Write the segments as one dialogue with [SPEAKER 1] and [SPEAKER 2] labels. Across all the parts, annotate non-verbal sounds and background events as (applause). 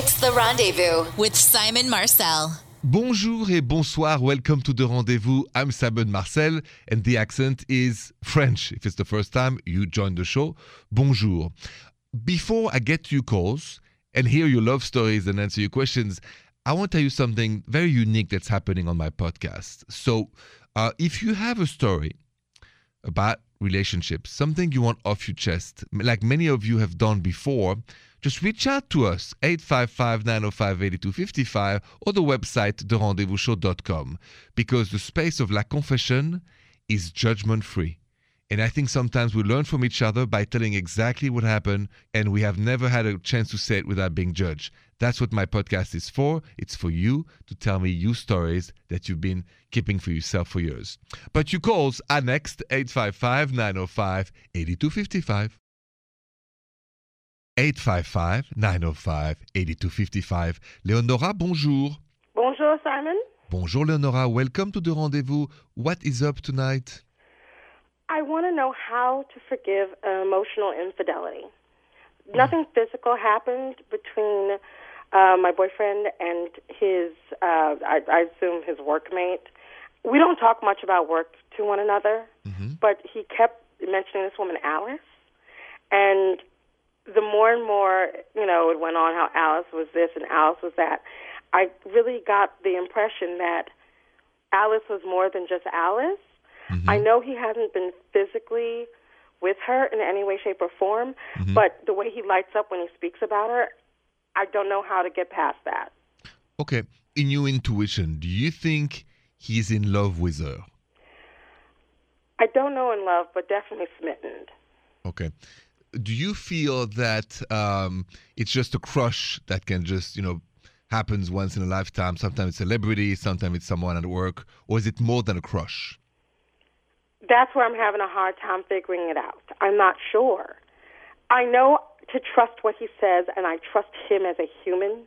[SPEAKER 1] It's The Rendezvous with Simon Marcel.
[SPEAKER 2] Bonjour et bonsoir. Welcome to the rendezvous. I'm Simon Marcel, and the accent is French. If it's the first time you join the show, bonjour. Before I get to your calls and hear your love stories and answer your questions, I want to tell you something very unique that's happening on my podcast. So, uh, if you have a story about relationships, something you want off your chest, like many of you have done before, just reach out to us, 855 905 8255, or the website, therendezvousshow.com, because the space of La Confession is judgment free. And I think sometimes we learn from each other by telling exactly what happened, and we have never had a chance to say it without being judged. That's what my podcast is for. It's for you to tell me your stories that you've been keeping for yourself for years. But your calls are next 855 905 8255. 855 905 8255. Leonora, bonjour.
[SPEAKER 3] Bonjour, Simon.
[SPEAKER 2] Bonjour, Leonora. Welcome to the rendezvous. What is up tonight?
[SPEAKER 3] I want to know how to forgive emotional infidelity. Nothing physical happened between uh, my boyfriend and his, uh, I, I assume his workmate. We don't talk much about work to one another, but he kept mentioning this woman, Alice. And the more and more, you know, it went on how Alice was this and Alice was that, I really got the impression that Alice was more than just Alice. Mm-hmm. I know he hasn't been physically with her in any way, shape, or form, mm-hmm. but the way he lights up when he speaks about her, I don't know how to get past that.
[SPEAKER 2] Okay, in your intuition, do you think he's in love with her?
[SPEAKER 3] I don't know in love, but definitely smitten.
[SPEAKER 2] Okay. Do you feel that um, it's just a crush that can just, you know, happens once in a lifetime? Sometimes it's a celebrity, sometimes it's someone at work, or is it more than a crush?
[SPEAKER 3] That's where I'm having a hard time figuring it out. I'm not sure. I know to trust what he says, and I trust him as a human.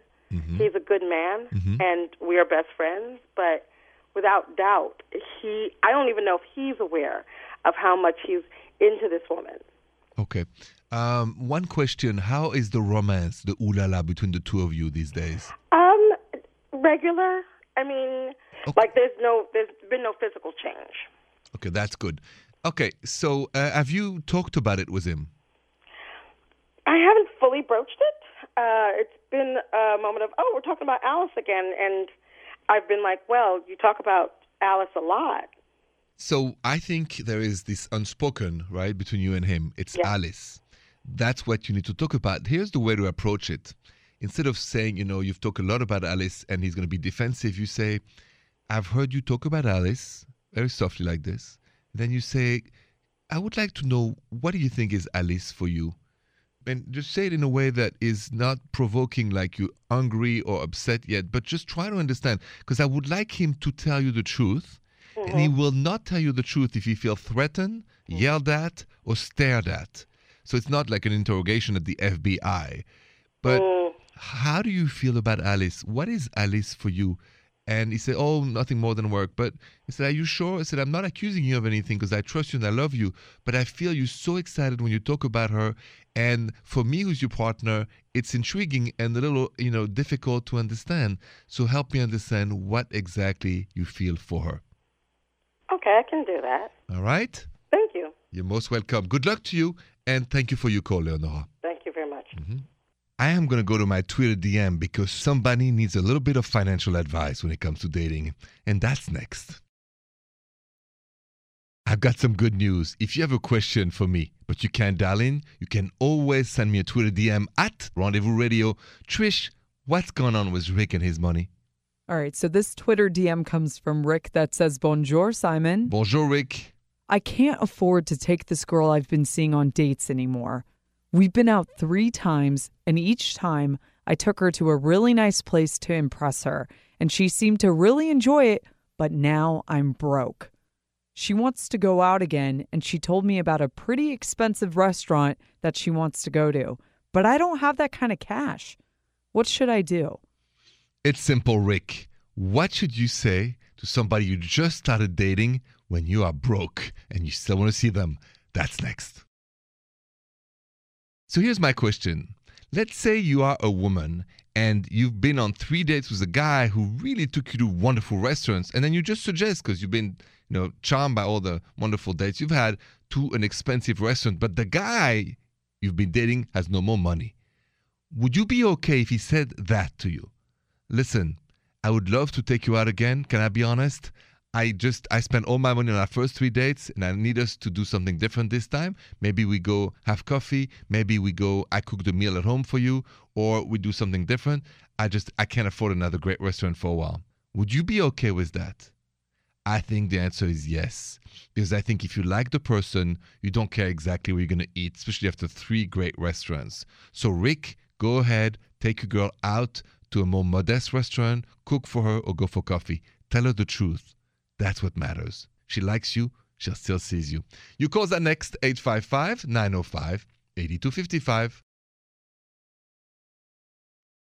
[SPEAKER 3] He's a good man, and we are best friends. But without doubt, he. I don't even know if he's aware of how much he's into this woman.
[SPEAKER 2] Okay. Um, one question How is the romance, the ooh la la between the two of you these days?
[SPEAKER 3] Um, regular. I mean, like there's no, there's been no physical change.
[SPEAKER 2] Okay, that's good. Okay, so uh, have you talked about it with him?
[SPEAKER 3] I haven't fully broached it. Uh, it's been a moment of, oh, we're talking about Alice again, and I've been like, well, you talk about Alice a lot.
[SPEAKER 2] So I think there is this unspoken, right, between you and him. It's
[SPEAKER 3] Yeah.
[SPEAKER 2] Alice. That's what you need to talk about. Here's the way to approach it. Instead of saying, you know, you've talked a lot about Alice and he's going to be defensive, you say, I've heard you talk about Alice very softly like this. Then you say, I would like to know what do you think is Alice for you? And just say it in a way that is not provoking, like you're angry or upset yet, but just try to understand. Because I would like him to tell you the truth, Mm-hmm. and he will not tell you the truth if he feels threatened, mm-hmm. yelled at, or stared at. So it's not like an interrogation at the FBI. But mm. how do you feel about Alice? What is Alice for you? And he said, Oh, nothing more than work. But he said, Are you sure? I said, I'm not accusing you of anything because I trust you and I love you. But I feel you so excited when you talk about her. And for me, who's your partner, it's intriguing and a little, you know, difficult to understand. So help me understand what exactly you feel for her.
[SPEAKER 3] Okay, I can do that.
[SPEAKER 2] All right?
[SPEAKER 3] Thank you.
[SPEAKER 2] You're most welcome. Good luck to you. And thank you for your call, Leonora.
[SPEAKER 3] Thank you very much. Mm-hmm.
[SPEAKER 2] I am going to go to my Twitter DM because somebody needs a little bit of financial advice when it comes to dating. And that's next. I've got some good news. If you have a question for me, but you can't dial in, you can always send me a Twitter DM at Rendezvous Radio. Trish, what's going on with Rick and his money?
[SPEAKER 4] All right, so this Twitter DM comes from Rick that says, Bonjour, Simon.
[SPEAKER 2] Bonjour, Rick.
[SPEAKER 4] I can't afford to take this girl I've been seeing on dates anymore. We've been out three times, and each time I took her to a really nice place to impress her, and she seemed to really enjoy it, but now I'm broke. She wants to go out again, and she told me about a pretty expensive restaurant that she wants to go to, but I don't have that kind of cash. What should I do?
[SPEAKER 2] It's simple, Rick. What should you say to somebody you just started dating when you are broke and you still want to see them? That's next. So here's my question. let's say you are a woman and you've been on three dates with a guy who really took you to wonderful restaurants, and then you just suggest because you've been, you know, charmed by all the wonderful dates you've had to an expensive restaurant, but the guy you've been dating has no more money. Would you be okay if he said that to you? Listen, I would love to take you out again. Can I be honest? I just I spent all my money on our first three dates, and I need us to do something different this time. Maybe we go have coffee. Maybe we go. I cook the meal at home for you, or we do something different. I just I can't afford another great restaurant for a while. Would you be okay with that? I think the answer is yes. Because I think if you like the person, you don't care exactly where you're going to eat, especially after three great restaurants. So, Rick, go ahead, take your girl out to a more modest restaurant, cook for her, or go for coffee. Tell her the truth. That's what matters. She likes you, she'll still sees you. You call that next 855 905 8255.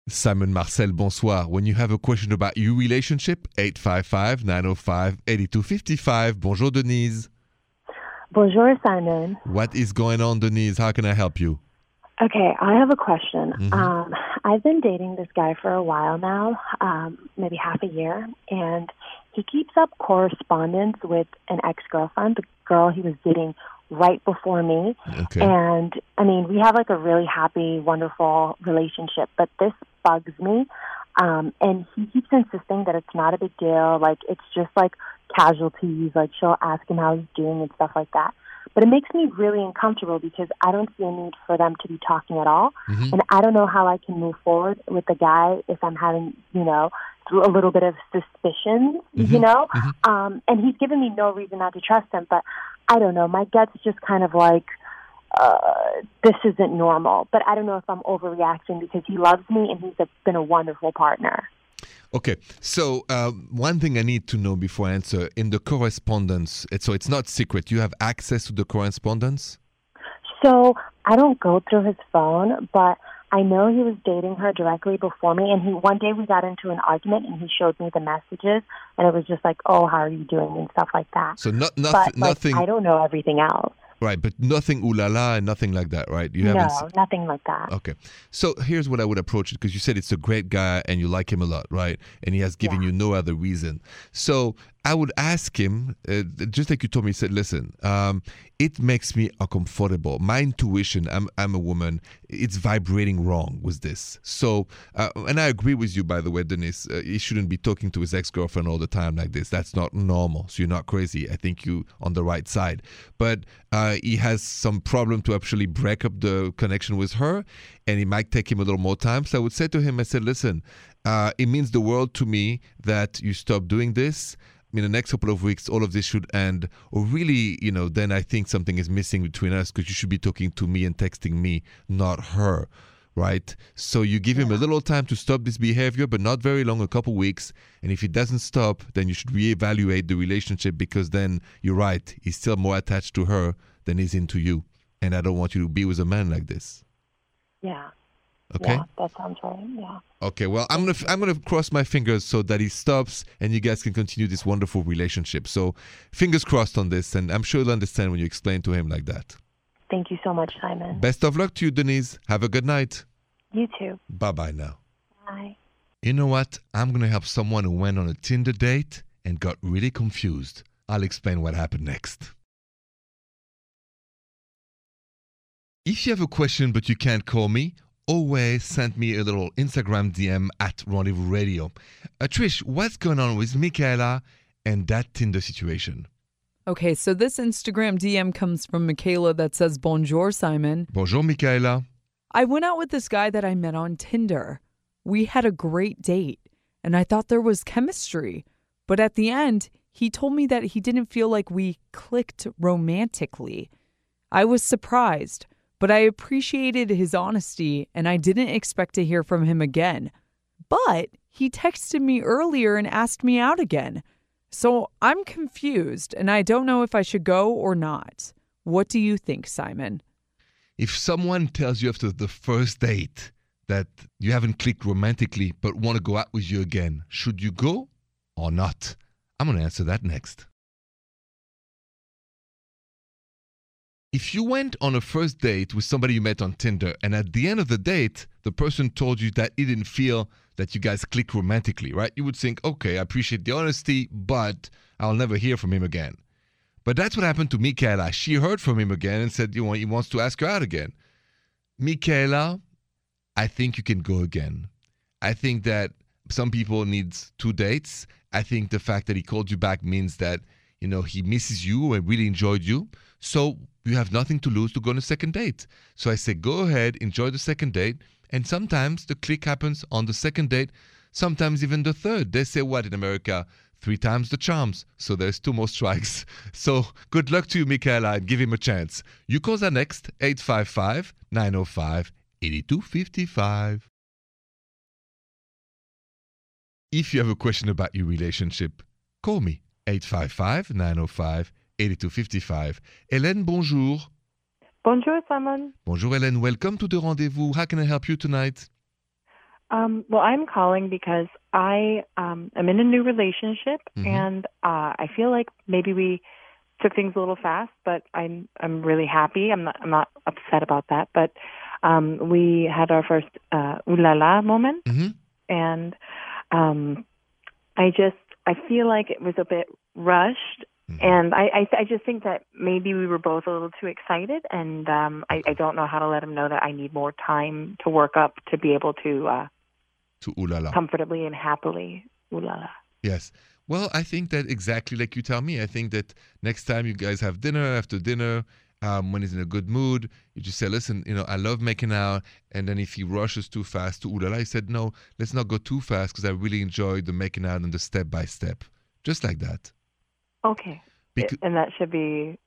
[SPEAKER 2] Simon Marcel, bonsoir. When you have a question about your relationship, 855 905 8255. Bonjour, Denise.
[SPEAKER 5] Bonjour, Simon.
[SPEAKER 2] What is going on, Denise? How can I help you?
[SPEAKER 5] Okay, I have a question.
[SPEAKER 2] Mhm.
[SPEAKER 5] Um, I've been dating this guy for a while now, um, maybe half a year, and he keeps up correspondence with an ex girlfriend, the girl he was dating right before me.
[SPEAKER 2] Okay.
[SPEAKER 5] And I mean, we have like a really happy, wonderful relationship, but this bugs me. Um, and he keeps insisting that it's not a big deal. Like, it's just like casualties. Like, she'll ask him how he's doing and stuff like that. But it makes me really uncomfortable because I don't see a need for them to be talking at all.
[SPEAKER 2] Mhm.
[SPEAKER 5] And I don't know how I can move forward with the guy if I'm having, you know, through a little bit of suspicion, you
[SPEAKER 2] Mhm.
[SPEAKER 5] know?
[SPEAKER 2] Mhm.
[SPEAKER 5] Um, and he's given me no reason not to trust him, but I don't know. My gut's just kind of like, uh, this isn't normal. But I don't know if I'm overreacting because he loves me and he's a, been a wonderful partner.
[SPEAKER 2] Okay, so um, one thing I need to know before I answer in the correspondence, so it's not secret. You have access to the correspondence.
[SPEAKER 5] So I don't go through his phone, but I know he was dating her directly before me. And he one day we got into an argument, and he showed me the messages, and it was just like, "Oh, how are you doing?" and stuff like that.
[SPEAKER 2] So not
[SPEAKER 5] but
[SPEAKER 2] nothing,
[SPEAKER 5] like,
[SPEAKER 2] nothing,
[SPEAKER 5] I don't know everything else.
[SPEAKER 2] Right? But nothing ooh la la and nothing like that, right? You
[SPEAKER 5] No,
[SPEAKER 2] haven't. se-
[SPEAKER 5] nothing like that.
[SPEAKER 2] Okay, so here's what I would approach it because you said it's a great guy and you like him a lot, right? And he has given
[SPEAKER 5] Yeah.
[SPEAKER 2] you no other reason. So I would ask him, uh, just like you told me, he said, listen, um, it makes me uncomfortable. My intuition, I'm, I'm a woman, it's vibrating wrong with this. So, uh, and I agree with you, by the way, Denise, uh, he shouldn't be talking to his ex girlfriend all the time like this. That's not normal. So you're not crazy. I think you on the right side. But uh, he has some problem to actually break up the connection with her, and it might take him a little more time. So I would say to him, I said, listen, uh, it means the world to me that you stop doing this. In the next couple of weeks, all of this should end. Or really, you know, then I think something is missing between us because you should be talking to me and texting me, not her. Right? So you give him a little time to stop this behavior, but not very long, a couple weeks. And if he doesn't stop, then you should reevaluate the relationship because then you're right. He's still more attached to her than he's into you. And I don't want you to be with a man like this.
[SPEAKER 5] Yeah.
[SPEAKER 2] Okay?
[SPEAKER 5] Yeah, that sounds right. Yeah.
[SPEAKER 2] Okay, well, I'm gonna I'm gonna cross my fingers so that he stops and you guys can continue this wonderful relationship. So, fingers crossed on this, and I'm sure he'll understand when you explain to him like that.
[SPEAKER 5] Thank you so much, Simon.
[SPEAKER 2] Best of luck to you, Denise. Have a good night.
[SPEAKER 5] You too.
[SPEAKER 2] Bye bye now.
[SPEAKER 5] Bye.
[SPEAKER 2] You know what? I'm gonna help someone who went on a Tinder date and got really confused. I'll explain what happened next. If you have a question but you can't call me, always send me a little Instagram DM at Rendezvous Radio. Uh, Trish, what's going on with Michaela and that Tinder situation?
[SPEAKER 4] Okay, so this Instagram DM comes from Michaela that says, Bonjour, Simon.
[SPEAKER 2] Bonjour, Michaela.
[SPEAKER 4] I went out with this guy that I met on Tinder. We had a great date, and I thought there was chemistry. But at the end, he told me that he didn't feel like we clicked romantically. I was surprised, but I appreciated his honesty and I didn't expect to hear from him again. But he texted me earlier and asked me out again. So I'm confused and I don't know if I should go or not. What do you think, Simon?
[SPEAKER 2] If someone tells you after the first date that you haven't clicked romantically but want to go out with you again, should you go or not? I'm going to answer that next. If you went on a first date with somebody you met on Tinder, and at the end of the date, the person told you that he didn't feel that you guys click romantically, right? You would think, okay, I appreciate the honesty, but I'll never hear from him again. But that's what happened to Michaela. She heard from him again and said, you know, he wants to ask her out again. Michaela, I think you can go again. I think that some people need two dates. I think the fact that he called you back means that, you know, he misses you and really enjoyed you. So you have nothing to lose to go on a second date. So I say, go ahead, enjoy the second date. And sometimes the click happens on the second date, sometimes even the third. They say what in America? Three times the charms. So there's two more (laughs) strikes. So good luck to you, Michaela, and give him a chance. You call that next 855 905 8255. If you have a question about your relationship, call me 855 905 8255. Hélène, bonjour.
[SPEAKER 6] Bonjour, Simon.
[SPEAKER 2] Bonjour, Hélène. Welcome to the rendezvous. How can I help you tonight?
[SPEAKER 6] Um, well, I'm calling because I um, am in a new relationship,
[SPEAKER 2] Mhm.
[SPEAKER 6] and uh, I feel like maybe we took things a little fast, but I'm I'm really happy. I'm not I'm not upset about that. But um, we had our first uh, ooh la la moment,
[SPEAKER 2] Mhm.
[SPEAKER 6] and um, I just I feel like it was a bit rushed,
[SPEAKER 2] Mhm.
[SPEAKER 6] and I, I I just think that maybe we were both a little too excited, and um, I, I don't know how to let him know that I need more time to work up to be able to uh,
[SPEAKER 2] To Ooh La La.
[SPEAKER 6] comfortably and happily ooh la la.
[SPEAKER 2] Yes. Well, I think that exactly like you tell me. I think that next time you guys have dinner, after dinner, um, when he's in a good mood, you just say, listen, you know, I love making out. And then if he rushes too fast to ooh la la, he said, no, let's not go too fast because I really enjoy the making out and the step by step. Just like that.
[SPEAKER 6] Okay,
[SPEAKER 2] Because
[SPEAKER 6] and that should be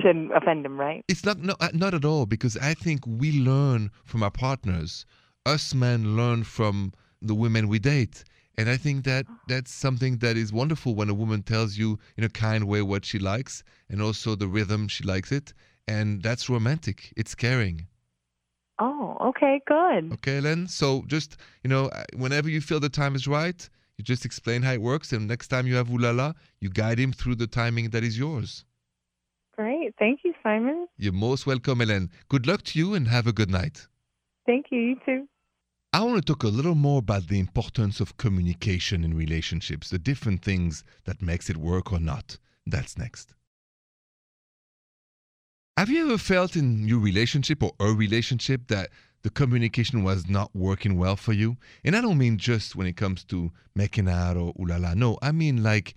[SPEAKER 6] shouldn't offend him, right?
[SPEAKER 2] It's not no, uh, not at all because I think we learn from our partners. Us men learn from the women we date, and I think that that's something that is wonderful when a woman tells you in a kind way what she likes and also the rhythm she likes it, and that's romantic. It's caring.
[SPEAKER 6] Oh, okay, good.
[SPEAKER 2] Okay, Len. So just you know, uh, whenever you feel the time is right, you just explain how it works, and next time you have ulala, you guide him through the timing that is yours.
[SPEAKER 6] Great. Thank you, Simon.
[SPEAKER 2] You're most welcome, Hélène. Good luck to you and have a good night.
[SPEAKER 6] Thank you. You too.
[SPEAKER 2] I want to talk a little more about the importance of communication in relationships, the different things that makes it work or not. That's next. Have you ever felt in your relationship or a relationship that the communication was not working well for you? And I don't mean just when it comes to making out or ooh la la. No, I mean like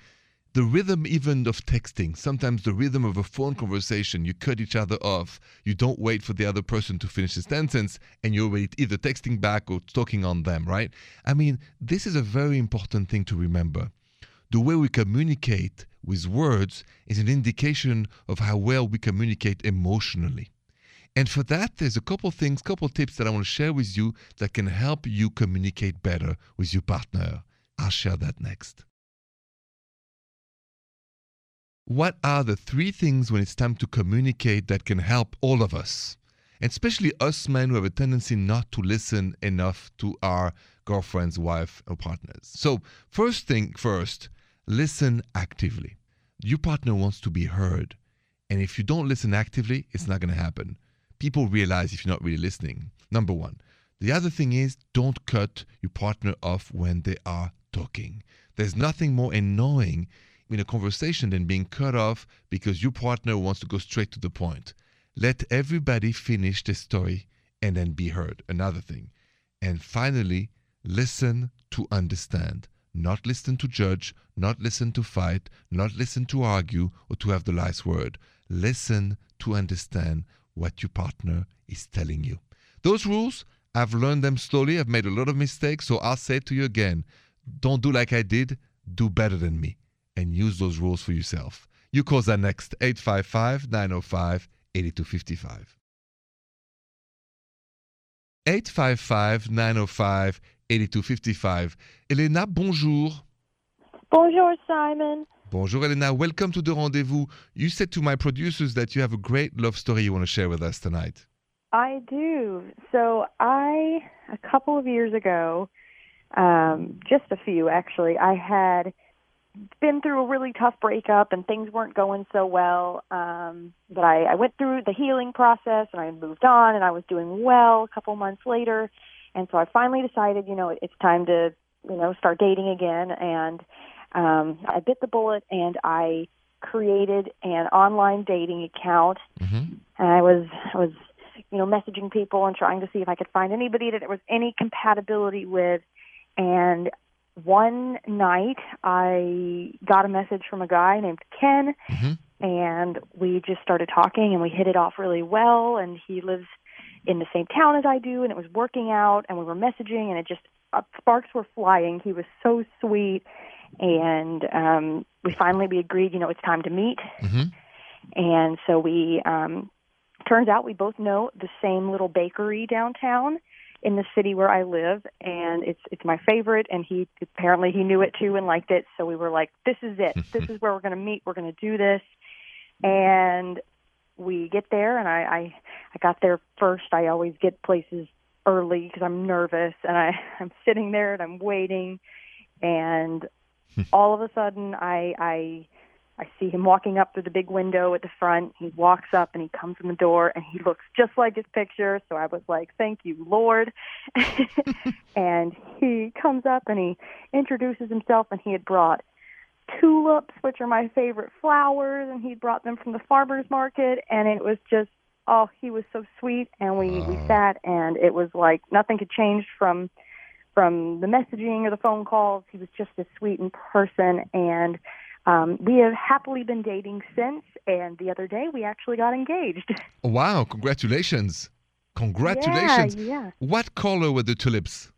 [SPEAKER 2] the rhythm even of texting, sometimes the rhythm of a phone conversation, you cut each other off. You don't wait for the other person to finish his sentence and you're already either texting back or talking on them, right? I mean, this is a very important thing to remember. The way we communicate with words is an indication of how well we communicate emotionally. And for that, there's a couple things, couple tips that I want to share with you that can help you communicate better with your partner. I'll share that next. What are the three things when it's time to communicate that can help all of us? And especially us men who have a tendency not to listen enough to our girlfriends, wife, or partners. So, first thing first, listen actively. Your partner wants to be heard. And if you don't listen actively, it's not going to happen. People realize if you're not really listening. Number one. The other thing is don't cut your partner off when they are talking. There's nothing more annoying in a conversation than being cut off because your partner wants to go straight to the point. Let everybody finish the story and then be heard. Another thing. And finally, listen to understand. Not listen to judge, not listen to fight, not listen to argue or to have the last word. Listen to understand what your partner is telling you. Those rules, I've learned them slowly. I've made a lot of mistakes, so I'll say to you again. Don't do like I did, do better than me and use those rules for yourself. You call that next 855 905 8255. 855 905 8255. Elena, bonjour.
[SPEAKER 7] Bonjour, Simon.
[SPEAKER 2] Bonjour, Elena. Welcome to the rendezvous. You said to my producers that you have a great love story you want to share with us tonight.
[SPEAKER 7] I do. So, I, a couple of years ago, um, just a few actually, I had been through a really tough breakup and things weren't going so well. Um, but I, I went through the healing process and I moved on and I was doing well a couple months later. And so I finally decided, you know, it's time to, you know, start dating again. And um, I bit the bullet and I created an online dating account.
[SPEAKER 2] Mm-hmm.
[SPEAKER 7] And I was, I was, you know, messaging people and trying to see if I could find anybody that there was any compatibility with. And one night I got a message from a guy named Ken
[SPEAKER 2] Mm-hmm.
[SPEAKER 7] and we just started talking and we hit it off really well and he lives in the same town as I do and it was working out and we were messaging and it just uh, sparks were flying. He was so sweet and um we finally we agreed, you know, it's time to meet.
[SPEAKER 2] Mm-hmm.
[SPEAKER 7] And so we um turns out we both know the same little bakery downtown in the city where I live. And it's it's my favorite. And he apparently he knew it too and liked it. So we were like this is it. (laughs) This is where we're going to meet. We're going to do this. And we get there and I I I got there first. I always get places early because I'm nervous. And I (laughs) I'm sitting there and I'm waiting. And (laughs) all of a sudden I I I see him walking up through the big window at the front. He walks up and he comes in the door and he looks just like his picture. So I was like, "Thank you, Lord." (laughs) and he comes up and he introduces himself and he had brought tulips, which are my favorite flowers, and he brought them from the farmers market and it was just oh, he was so sweet and we we sat and it was like nothing had changed from from the messaging or the phone calls. He was just as sweet in person and um, we have happily been dating since, and the other day we actually got engaged. (laughs)
[SPEAKER 2] Wow! Congratulations! Congratulations!
[SPEAKER 7] Yeah, yeah.
[SPEAKER 2] What color were the tulips?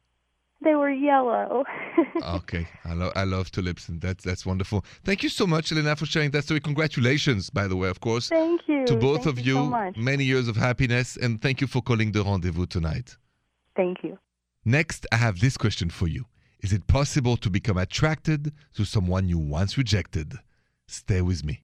[SPEAKER 7] They were yellow. (laughs)
[SPEAKER 2] okay, I love I love tulips, and that's that's wonderful. Thank you so much, Elena, for sharing that story. Congratulations, by the way, of course,
[SPEAKER 7] Thank you.
[SPEAKER 2] to both
[SPEAKER 7] Thank
[SPEAKER 2] of
[SPEAKER 7] you.
[SPEAKER 2] you.
[SPEAKER 7] so much.
[SPEAKER 2] Many years of happiness, and thank you for calling the rendezvous tonight.
[SPEAKER 7] Thank you.
[SPEAKER 2] Next, I have this question for you: Is it possible to become attracted to someone you once rejected? Stay with me.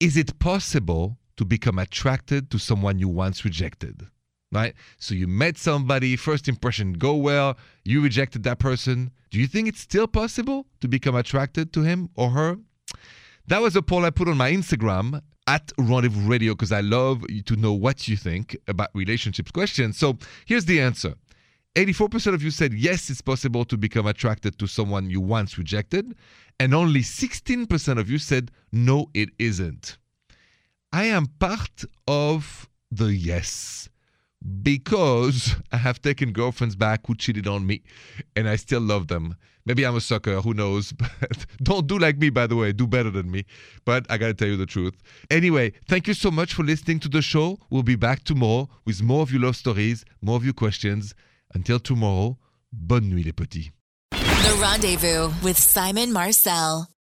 [SPEAKER 2] Is it possible to become attracted to someone you once rejected? Right? So you met somebody, first impression go well, you rejected that person. Do you think it's still possible to become attracted to him or her? That was a poll I put on my Instagram at Rendezvous Radio because I love to know what you think about relationships questions. So here's the answer 84% of you said yes, it's possible to become attracted to someone you once rejected, and only 16% of you said no, it isn't. I am part of the yes because (laughs) I have taken girlfriends back who cheated on me and I still love them. Maybe I'm a sucker, who knows? (laughs) But don't do like me, by the way. Do better than me. But I got to tell you the truth. Anyway, thank you so much for listening to the show. We'll be back tomorrow with more of your love stories, more of your questions. Until tomorrow, bonne nuit, les petits.
[SPEAKER 1] The Rendezvous with Simon Marcel.